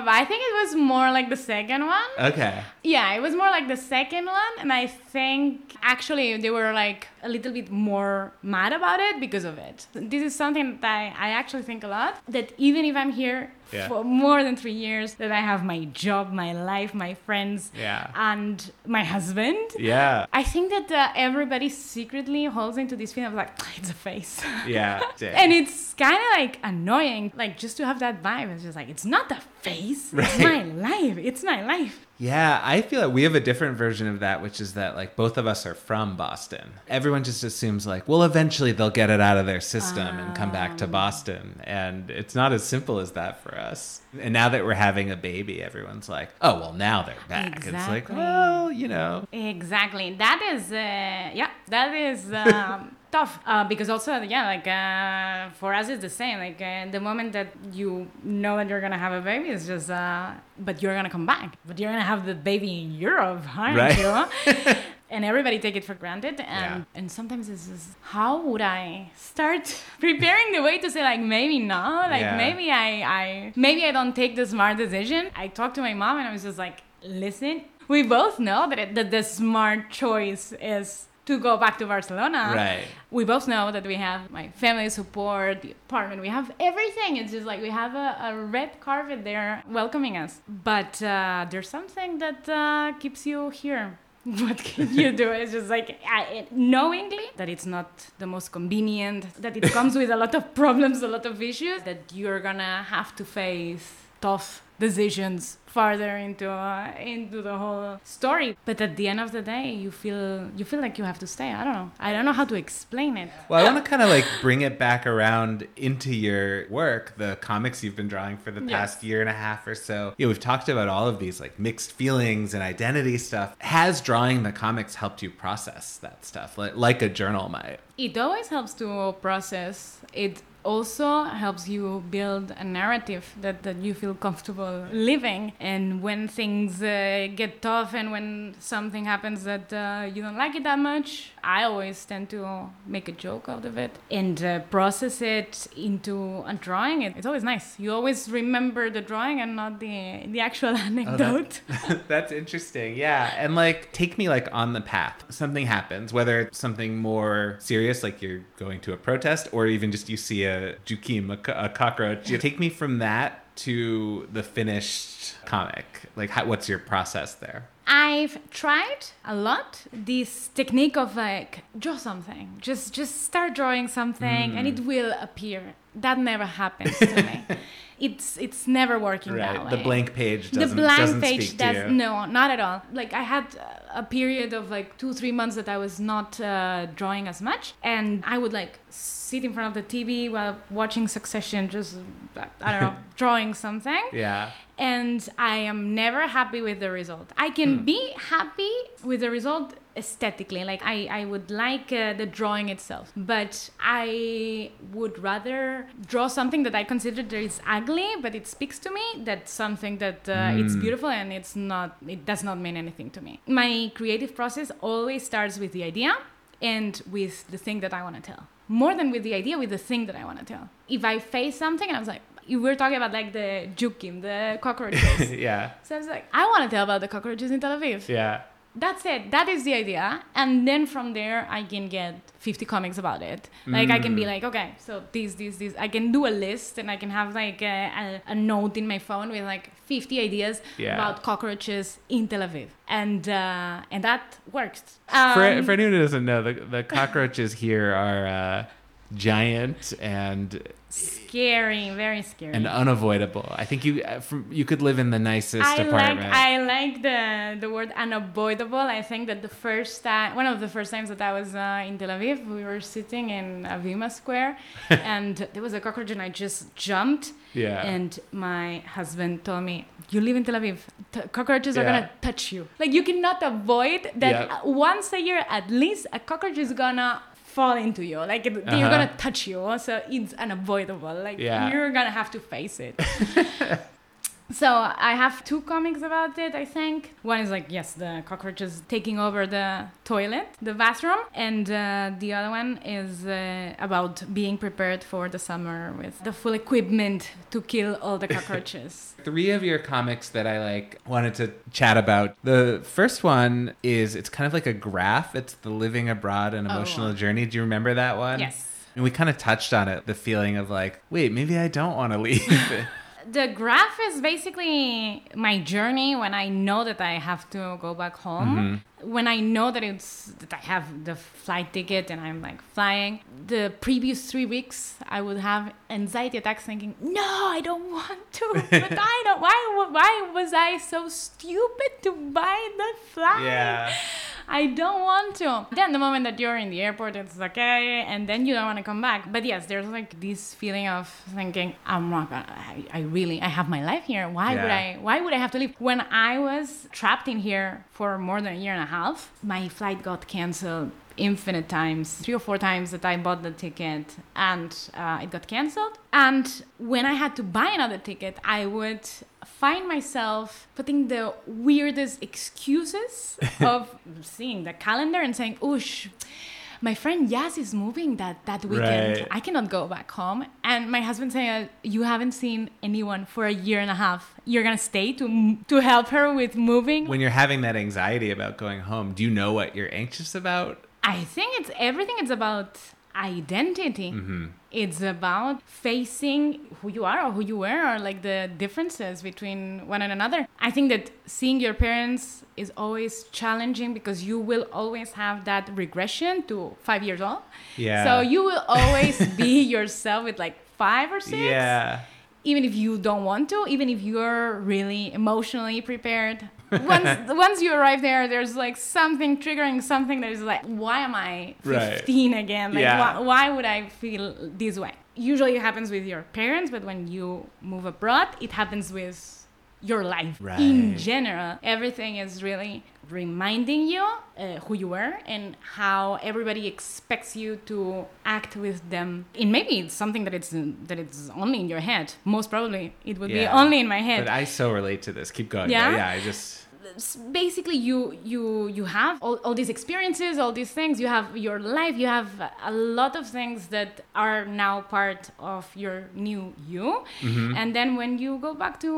Um, I think it was more like the second one. okay. Yeah, it was more like the second one, and I think actually they were like a little bit more mad about it because of it. This is something that I, I actually think a lot. That even if I'm here Yeah. for more than three years, that I have my job, my life, my friends, Yeah. and my husband. Yeah. I think that uh, everybody secretly holds into this feeling of like it's a face. Yeah. And it's kind of like annoying, like just to have that vibe. It's just like it's not the face, it's my life. It's my life. yeah, I feel like we have a different version of that, which is that like both of us are from Boston. Everyone just assumes like, well, eventually they'll get it out of their system and come back to Boston. And it's not as simple as that for us. And now that we're having a baby, everyone's like, oh, well, now they're back. It's like, well, you know. Exactly. That is, uh, yeah, that is um, tough uh, because also, yeah, like uh, for us, it's the same. Like uh, the moment that you know that you're gonna have a baby, it's just, uh, but you're gonna come back, but you're gonna have the baby in Europe, aren't Right. you? and everybody take it for granted and Yeah. and sometimes it's just how would i start preparing the way to say like maybe no like Yeah. maybe i i maybe i don't take the smart decision i talked to my mom and i was just like listen we both know that, it, that the smart choice is to go back to barcelona Right. we both know that we have my family support, the apartment, we have everything. It's just like we have a, a red carpet there welcoming us. But uh, there's something that uh, keeps you here. What can you do? It's just like I, knowingly that it's not the most convenient, that it comes with a lot of problems, a lot of issues, that you're gonna have to face tough decisions farther into uh, into the whole story. But at the end of the day, you feel you feel like you have to stay. I don't know. I don't know how to explain it. Well, I want to kind of like bring it back around into your work, the comics you've been drawing for the past Yes. year and a half or so. Yeah, we've talked about all of these like mixed feelings and identity stuff. Has drawing the comics helped you process that stuff, like, like a journal might? It always helps to process. It also helps you build a narrative that, that you feel comfortable living. And when things uh, get tough and when something happens that uh, you don't like it that much, I always tend to make a joke out of it and uh, process it into a drawing. It, it's always nice. You always remember the drawing and not the the actual anecdote. That's interesting. Yeah. And like take me like on the path. Something happens, whether it's something more serious like you're going to a protest or even just you see a jukim, a, a cockroach. You take me from that to the finished comic. Like how, what's your process there? I've tried a lot this technique of like draw something, just just start drawing something, and hmm. it will appear. That never happens to me. It's it's never working that way. The blank page doesn't The blank doesn't page does no not at all like i had a period of like two three months that i was not uh, drawing as much and i would like sit in front of the tv while watching succession just i don't know drawing something Yeah. and I am never happy with the result. I can be happy with the result aesthetically, like I, I would like uh, the drawing itself, but I would rather draw something that I consider that is ugly, but it speaks to me. That's something that uh, it's beautiful and it's not. It does not mean anything to me. My creative process always starts with the idea and with the thing that I want to tell. More than with the idea, with the thing that I want to tell. If I face something and I was like, you were talking about like the jukim, the cockroaches. yeah. so I was like, I want to tell about the cockroaches in Tel Aviv. Yeah. That's it. That is the idea. And then from there, I can get 50 comics about it. Like, I can Mm. be like, okay, so this, this, this. I can do a list and I can have like a, a, a note in my phone with like 50 ideas Yeah. about cockroaches in Tel Aviv. And, uh, and that works. Um, For, for anyone who doesn't know, the, the cockroaches here are uh, giant and scary, very scary. and unavoidable. I think you uh, from, you could live in the nicest I like apartment. I like the the word unavoidable. I think that the first time, one of the first times that I was uh, in Tel Aviv, we were sitting in Habima Square, and there was a cockroach, and I just jumped. yeah. And my husband told me, "You live in Tel Aviv. T- cockroaches are gonna touch you. Like you cannot avoid that. Yeah. Once a year, at least, a cockroach is gonna." Fall into you like it- they're Uh-huh. gonna touch you so it's unavoidable like Yeah. you're gonna have to face it so I have two comics about it, I think. One is like, yes, the cockroaches taking over the toilet, the bathroom. And uh, the other one is uh, about being prepared for the summer with the full equipment to kill all the cockroaches. Three of your comics that I like wanted to chat about. The first one is it's kind of like a graph. It's the living abroad and emotional Oh. journey. Do you remember that one? yes. And we kind of touched on it, the feeling of like, wait, maybe I don't want to leave. The graph is basically my journey when I know that I have to go back home. Mm-hmm. When I know that it's that I have the flight ticket and I'm like flying. The previous three weeks, I would have anxiety attacks, thinking, "No, I don't want to." but I don't. Why? Why was I so stupid to buy the flight? yeah. I don't want to. Then the moment that you're in the airport, it's okay, and then you don't want to come back. But yes, there's like this feeling of thinking, I'm not gonna. I, I really, I have my life here. Why would I? Why would I have to leave? When I was trapped in here for more than a year and a half, my flight got canceled infinite times three or four times that i bought the ticket and uh, it got canceled and when i had to buy another ticket i would find myself putting the weirdest excuses of seeing the calendar and saying oosh my friend Yas is moving that that weekend. Right. I cannot go back home. And my husband saying, "You haven't seen anyone for a year and a half. You're gonna stay to to help her with moving." When you're having that anxiety about going home, do you know what you're anxious about? I think it's everything. It's about identity. Mm-hmm. It's about facing who you are or who you were or like the differences between one and another. I think that seeing your parents is always challenging because you will always have that regression to five years old. Yeah. So you will always be yourself with like five or six. Yeah. even if you don't want to, even if you're really emotionally prepared. Once once you arrive there, there's like something triggering something that is like, why am I Right. 15 again? Like, Yeah. why, why would I feel this way? Usually it happens with your parents, but when you move abroad, it happens with your life right. in general. Everything is really reminding you uh, who you were and how everybody expects you to act with them. And maybe it's something that it's that it's only in your head. Most probably, it would be only in my head But I so relate to this. Keep going. Yeah? Yeah. Yeah. I just. Basically you you you have all, all these experiences all these things you have your life you have a lot of things that are now part of your new you Mm-hmm. and then when you go back to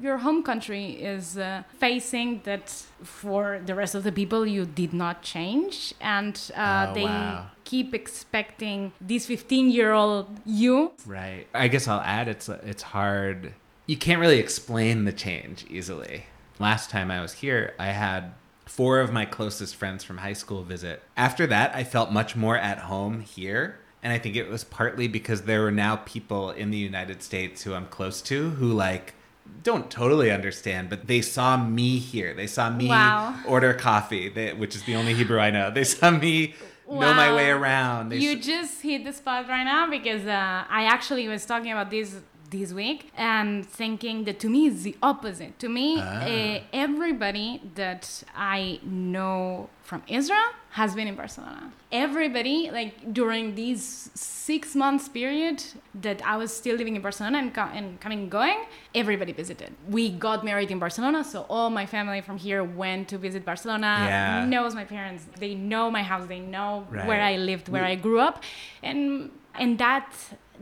your home country is uh, facing that for the rest of the people you did not change and uh, Oh, they wow. keep expecting this 15 year old you Right. I guess I'll add it's it's hard. You can't really explain the change easily. Last time I was here, I had four of my closest friends from high school visit. After that, I felt much more at home here. And I think it was partly because there were now people in the United States who I'm close to who like don't totally understand, but they saw me here. They saw me Wow. order coffee, they, which is the only Hebrew I know. They saw me know my way around. They you s- just hit the spot right now because uh, I actually was talking about this this week and thinking that to me is the opposite. To me, Ah. uh, everybody that I know from Israel has been in Barcelona. Everybody, like during these six months period that I was still living in Barcelona and, co- and coming and going, everybody visited. We got married in Barcelona, so all my family from here went to visit Barcelona. Yeah. Knows my parents. They know my house. They know where I lived, where I grew up, and and that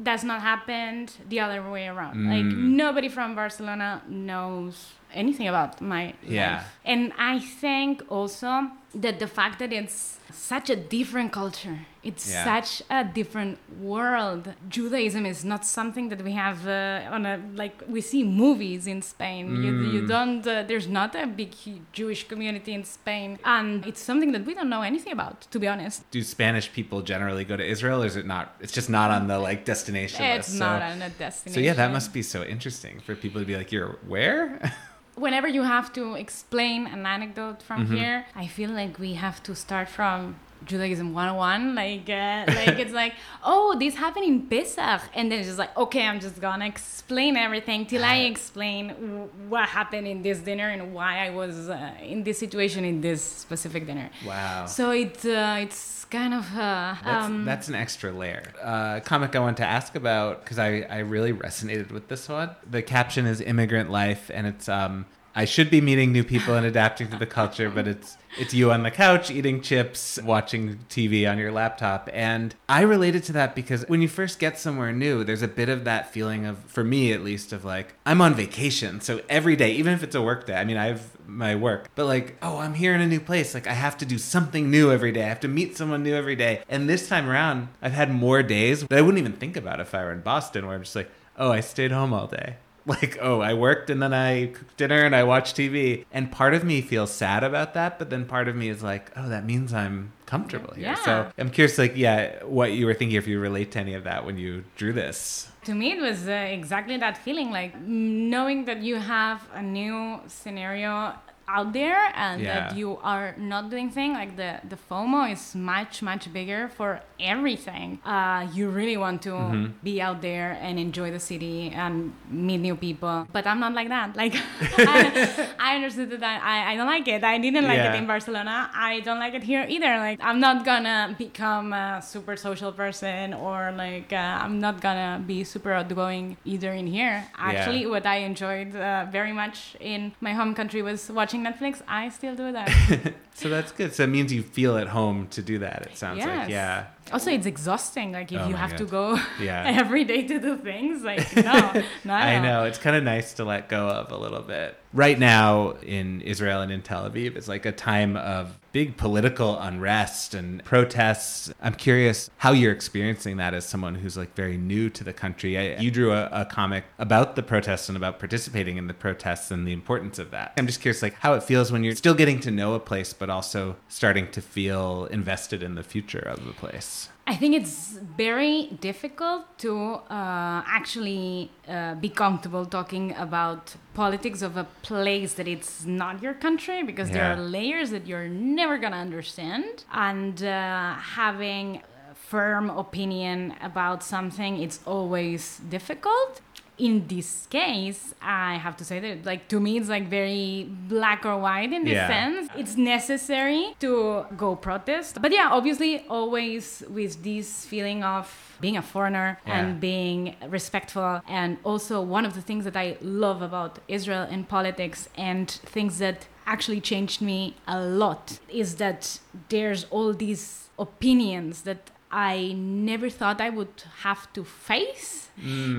does not happened the other way around. Like Mm. nobody from Barcelona knows anything about my Yeah. life. And I think also that the fact that it's such a different culture, it's Yeah. such a different world. Judaism is not something that we have uh, on a like we see movies in Spain. You, you Mm. don't. Uh, there's not a big Jewish community in Spain, and it's something that we don't know anything about, to be honest. do Spanish people generally go to Israel, or is it not? It's just not on the like destination It's list. not so, on a destination. so yeah, that must be so interesting for people to be like, "You're where?" whenever you have to explain an anecdote from Mm-hmm. here, I feel like we have to start from Judaism 101. Like, uh, like it's like, oh, this happened in Pesach, and then it's just like, okay, I'm just gonna explain everything till I explain w- what happened in this dinner and why I was uh, in this situation in this specific dinner. wow. So it's uh, it's kind of uh, That's, um, that's an extra layer. Uh, comic I want to ask about because I, I really resonated with this one. The caption is immigrant life, and it's um I should be meeting new people and adapting to the culture, but it's it's you on the couch eating chips, watching TV on your laptop, and I related to that because when you first get somewhere new, there's a bit of that feeling of, for me at least, of like I'm on vacation, so every day, even if it's a work day, I mean I have my work, but like oh I'm here in a new place, like I have to do something new every day, I have to meet someone new every day, and this time around I've had more days that I wouldn't even think about if I were in Boston, where I'm just like oh I stayed home all day like oh i worked and then i cooked dinner and i watched tv and part of me feels sad about that but then part of me is like oh that means i'm comfortable here. Yeah. so i'm curious like yeah what you were thinking if you relate to any of that when you drew this. To me it was uh, exactly that feeling like knowing that you have a new scenario out there and Yeah. that you are not doing thing like the the fomo is much much bigger for everything. Uh, you really want to Mm-hmm. be out there and enjoy the city and meet new people. But i'm not like that. Like I, I understood that I, I don't like it. I didn't like Yeah. it in barcelona. I don't like it here either. Like i'm not gonna become a super social person or like uh, i'm not gonna be super outgoing either in here. Actually what i enjoyed uh, very much in my home country was watching netflix i still do that. So that's good. So it means you feel at home to do that it sounds like. Yeah. Also it's exhausting like if Oh you have to go Yeah. every day to do things like no no. I know. It's kind of nice to let go of a little bit. Right now in Israel and in Tel Aviv, it's like a time of big political unrest and protests. I'm curious how you're experiencing that as someone who's like very new to the country. I, you drew a, a comic about the protests and about participating in the protests and the importance of that. I'm just curious like how it feels when you're still getting to know a place, but also starting to feel invested in the future of the place. I think it's very difficult to uh, actually uh, be comfortable talking about politics of a place that it's not your country because there are layers that you're never gonna understand, and uh, having a firm opinion about something it's always difficult in this case, I have to say that, like, to me, it's like very black or white in this Yeah. sense. It's necessary to go protest. But yeah, obviously, always with this feeling of being a foreigner Yeah. and being respectful. And also, one of the things that I love about Israel and politics and things that actually changed me a lot is that there's all these opinions that I never thought I would have to face.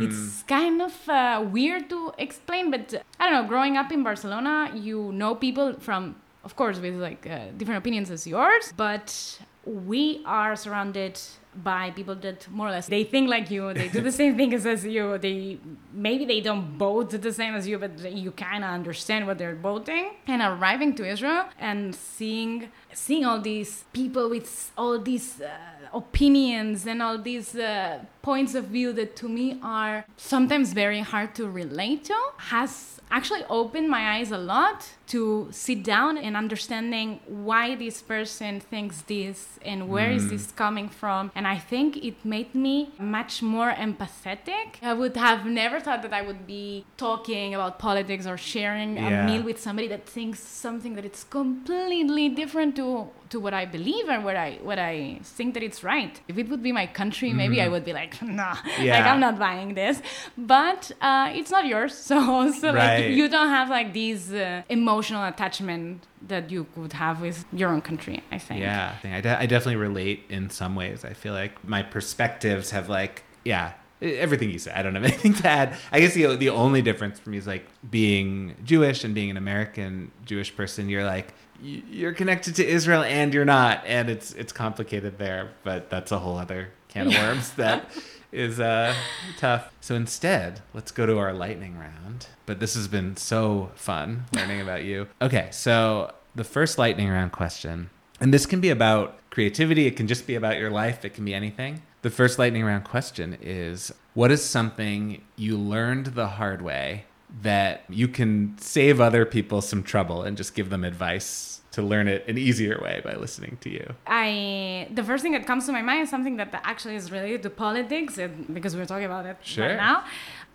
It's kind of uh, weird to explain, but I don't know. Growing up in Barcelona, you know people from, of course, with like uh, different opinions as yours, but we are surrounded by people that more or less they think like you they do the same things as you they maybe they don't vote the same as you but you kind of understand what they're voting and arriving to israel and seeing seeing all these people with all these uh, opinions and all these uh, points of view that to me are sometimes very hard to relate to has actually opened my eyes a lot to sit down and understanding why this person thinks this and where is this coming from and i think it made me much more empathetic i would have never thought that i would be talking about politics or sharing Yeah. a meal with somebody that thinks something that it's completely different to to what i believe and what i what i think that it's right if it would be my country maybe i would be like nah like i'm not buying this but uh, it's not yours so so Right. like you don't have like these uh, emotional attachment that you could have with your own country i think Yeah, I, think I, de- I definitely relate in some ways. I feel like my perspectives have like, yeah, everything you said. I don't have anything to add. I guess the the only difference for me is like being Jewish and being an American Jewish person. You're like you're connected to Israel and you're not, and it's it's complicated there. But that's a whole other can of worms that is uh, tough. So instead, let's go to our lightning round. But this has been so fun learning about you. Okay, so the first lightning round question, and this can be about creativity, it can just be about your life, it can be anything. The first lightning round question is What is something you learned the hard way that you can save other people some trouble and just give them advice to learn it an easier way by listening to you? I the first thing that comes to my mind is something that actually is related to politics, and because we're talking about it Sure. right now,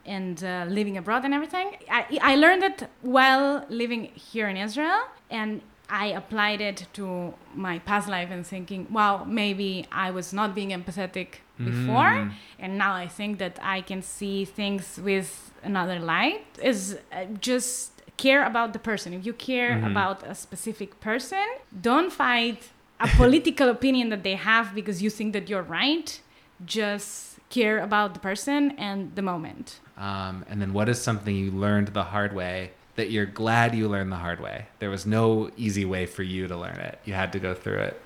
and uh, living abroad and everything. I, I learned it while living here in Israel, and I applied it to my past life and thinking, wow, maybe I was not being empathetic before, Mm. and now I think that I can see things with another light. Is uh, just care about the person. If you care Mhm. about a specific person, don't fight a political opinion that they have because you think that you're right. Just care about the person and the moment. Um, and then what is something you learned the hard way that you're glad you learned the hard way? There was no easy way for you to learn it. You had to go through it.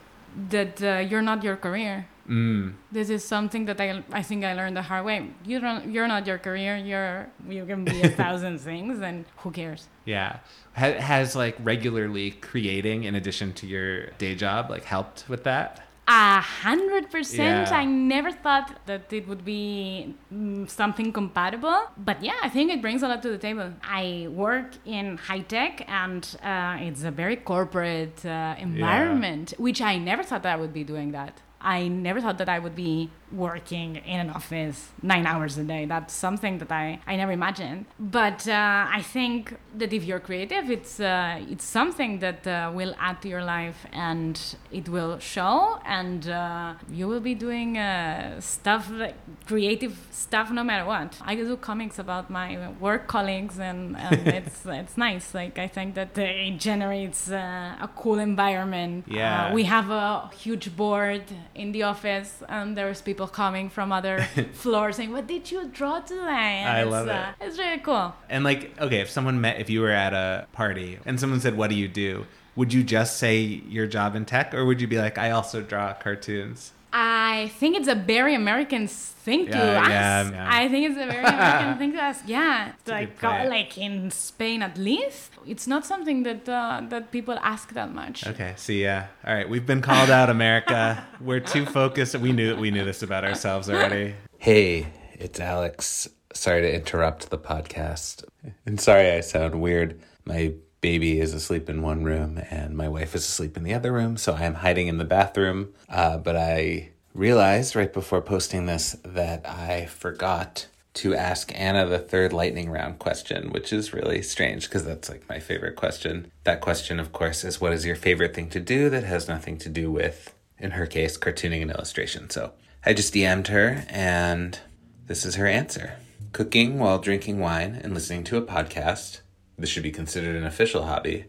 That uh, you're not your career. Mm. This is something that I, I think I learned the hard way. You don't, you're not your career. You're you can be a thousand things, and who cares? Yeah. Ha- has like regularly creating in addition to your day job like helped with that? A hundred percent. I never thought that it would be mm, something compatible, but yeah, I think it brings a lot to the table. I work in high tech, and uh, it's a very corporate uh, environment, which I never thought that I would be doing that. I never thought that I would be working in an office nine hours a day. That's something that I, I never imagined. But uh, I think that if you're creative, it's uh, it's something that uh, will add to your life and it will show, and uh, you will be doing uh, stuff like creative stuff no matter what. I do comics about my work colleagues, and, and it's it's nice. Like I think that it generates uh, a cool environment. Yeah. We have a huge board in the office, and there's people coming from other floors saying, "What did you draw today?" And I it's, love it. uh, It's really cool. And like, okay, if someone met, if you were at a party and someone said, "What do you do?" Would you just say your job in tech, or would you be like, "I also draw cartoons"? I think it's a very American thing to Yeah, ask. yeah, yeah. I think it's a very American thing to ask. Yeah, a like good point. uh, like in Spain at least, it's not something that uh, that people ask that much. Okay, see yeah, All right, we've been called out, America. We're too focused. We knew we knew this about ourselves already. Hey, it's Alex. Sorry to interrupt the podcast. And sorry I sound weird. My baby is asleep in one room and my wife is asleep in the other room, so I am hiding in the bathroom. Uh, but I realized right before posting this that I forgot to ask Ana the third lightning round question, which is really strange because that's like my favorite question. That question, of course, is what is your favorite thing to do that has nothing to do with, in her case, cartooning and illustration. So I just DM'd her and this is her answer cooking while drinking wine and listening to a podcast. This should be considered an official hobby.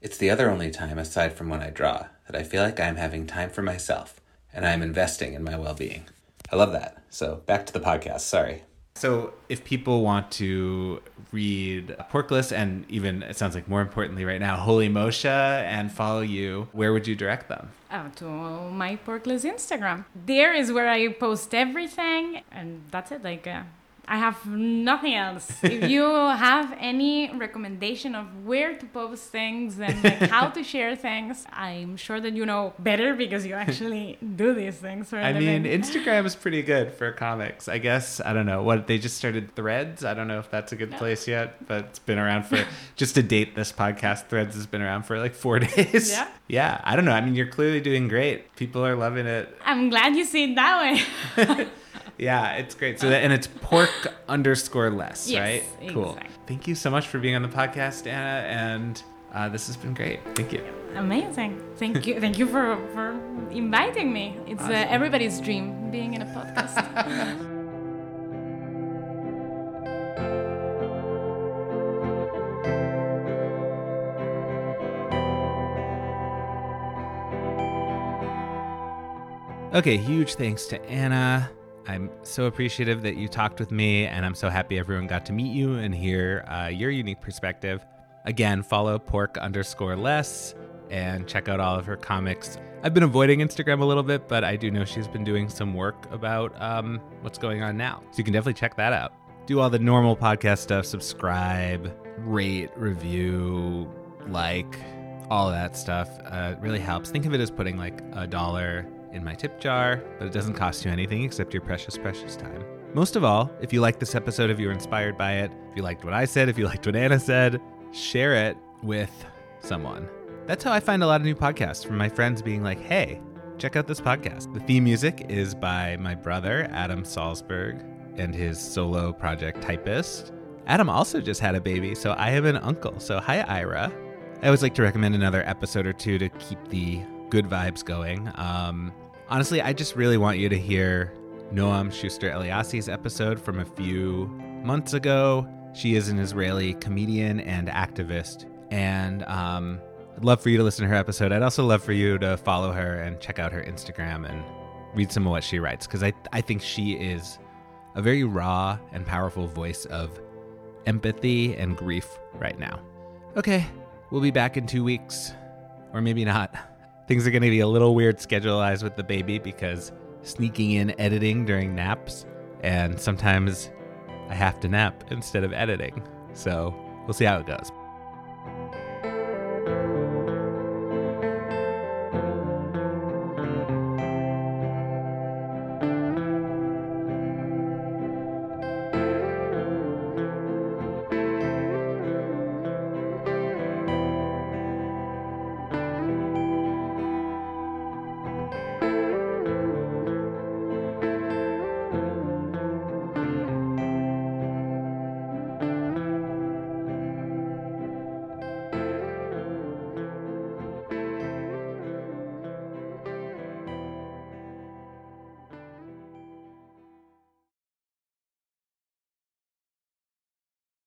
It's the other only time, aside from when I draw, that I feel like I'm having time for myself and I'm investing in my well being. I love that. So back to the podcast. Sorry. So, if people want to read Porkless and even, it sounds like more importantly right now, Holy Moshe and follow you, where would you direct them? Uh, to my Porkless Instagram. There is where I post everything, and that's it. Like, uh, I have nothing else. if you have any recommendation of where to post things and like how to share things, I'm sure that you know better because you actually do these things I mean. Instagram is pretty good for comics. I guess, I don't know, what they just started Threads. I don't know if that's a good place yet, but it's been around for, just to date this podcast, Threads has been around for like four days. Yeah. Yeah. I don't know. I mean, you're clearly doing great. People are loving it. I'm glad you see it that way. Yeah, it's great. So that, and it's pork underscore less, Yes, right? Cool. exactly. Thank you so much for being on the podcast, Ana, and uh, this has been great. Thank you. Amazing. Thank you. Thank you for, for inviting me. It's uh, everybody's dream being in a podcast. Okay, huge thanks to Ana. I'm so appreciative that you talked with me, and I'm so happy everyone got to meet you and hear uh, your unique perspective. Again, follow pork underscore less and check out all of her comics. I've been avoiding Instagram a little bit, but I do know she's been doing some work about um, what's going on now. So you can definitely check that out. Do all the normal podcast stuff, subscribe, rate, review, like, all that stuff. Uh, really helps. Think of it as putting like a dollar in my tip jar, but it doesn't cost you anything except your precious, precious time. Most of all, if you liked this episode, if you were inspired by it, if you liked what I said, if you liked what Ana said, share it with someone. That's how I find a lot of new podcasts from my friends being like, hey, check out this podcast. The theme music is by my brother, Adam Salzberg, and his solo project, Typist. Adam also just had a baby, so I am an uncle. So, hi, Ira. I always like to recommend another episode or two to keep the good vibes going. Um, honestly, I just really want you to hear Noam Shuster Eliassi's episode from a few months ago. She is an Israeli comedian and activist, and um, I'd love for you to listen to her episode. I'd also love for you to follow her and check out her Instagram and read some of what she writes because I, I think she is a very raw and powerful voice of empathy and grief right now. Okay, we'll be back in two weeks, or maybe not. Things are going to be a little weird schedule-wise with the baby because sneaking in editing during naps, and sometimes I have to nap instead of editing. So we'll see how it goes.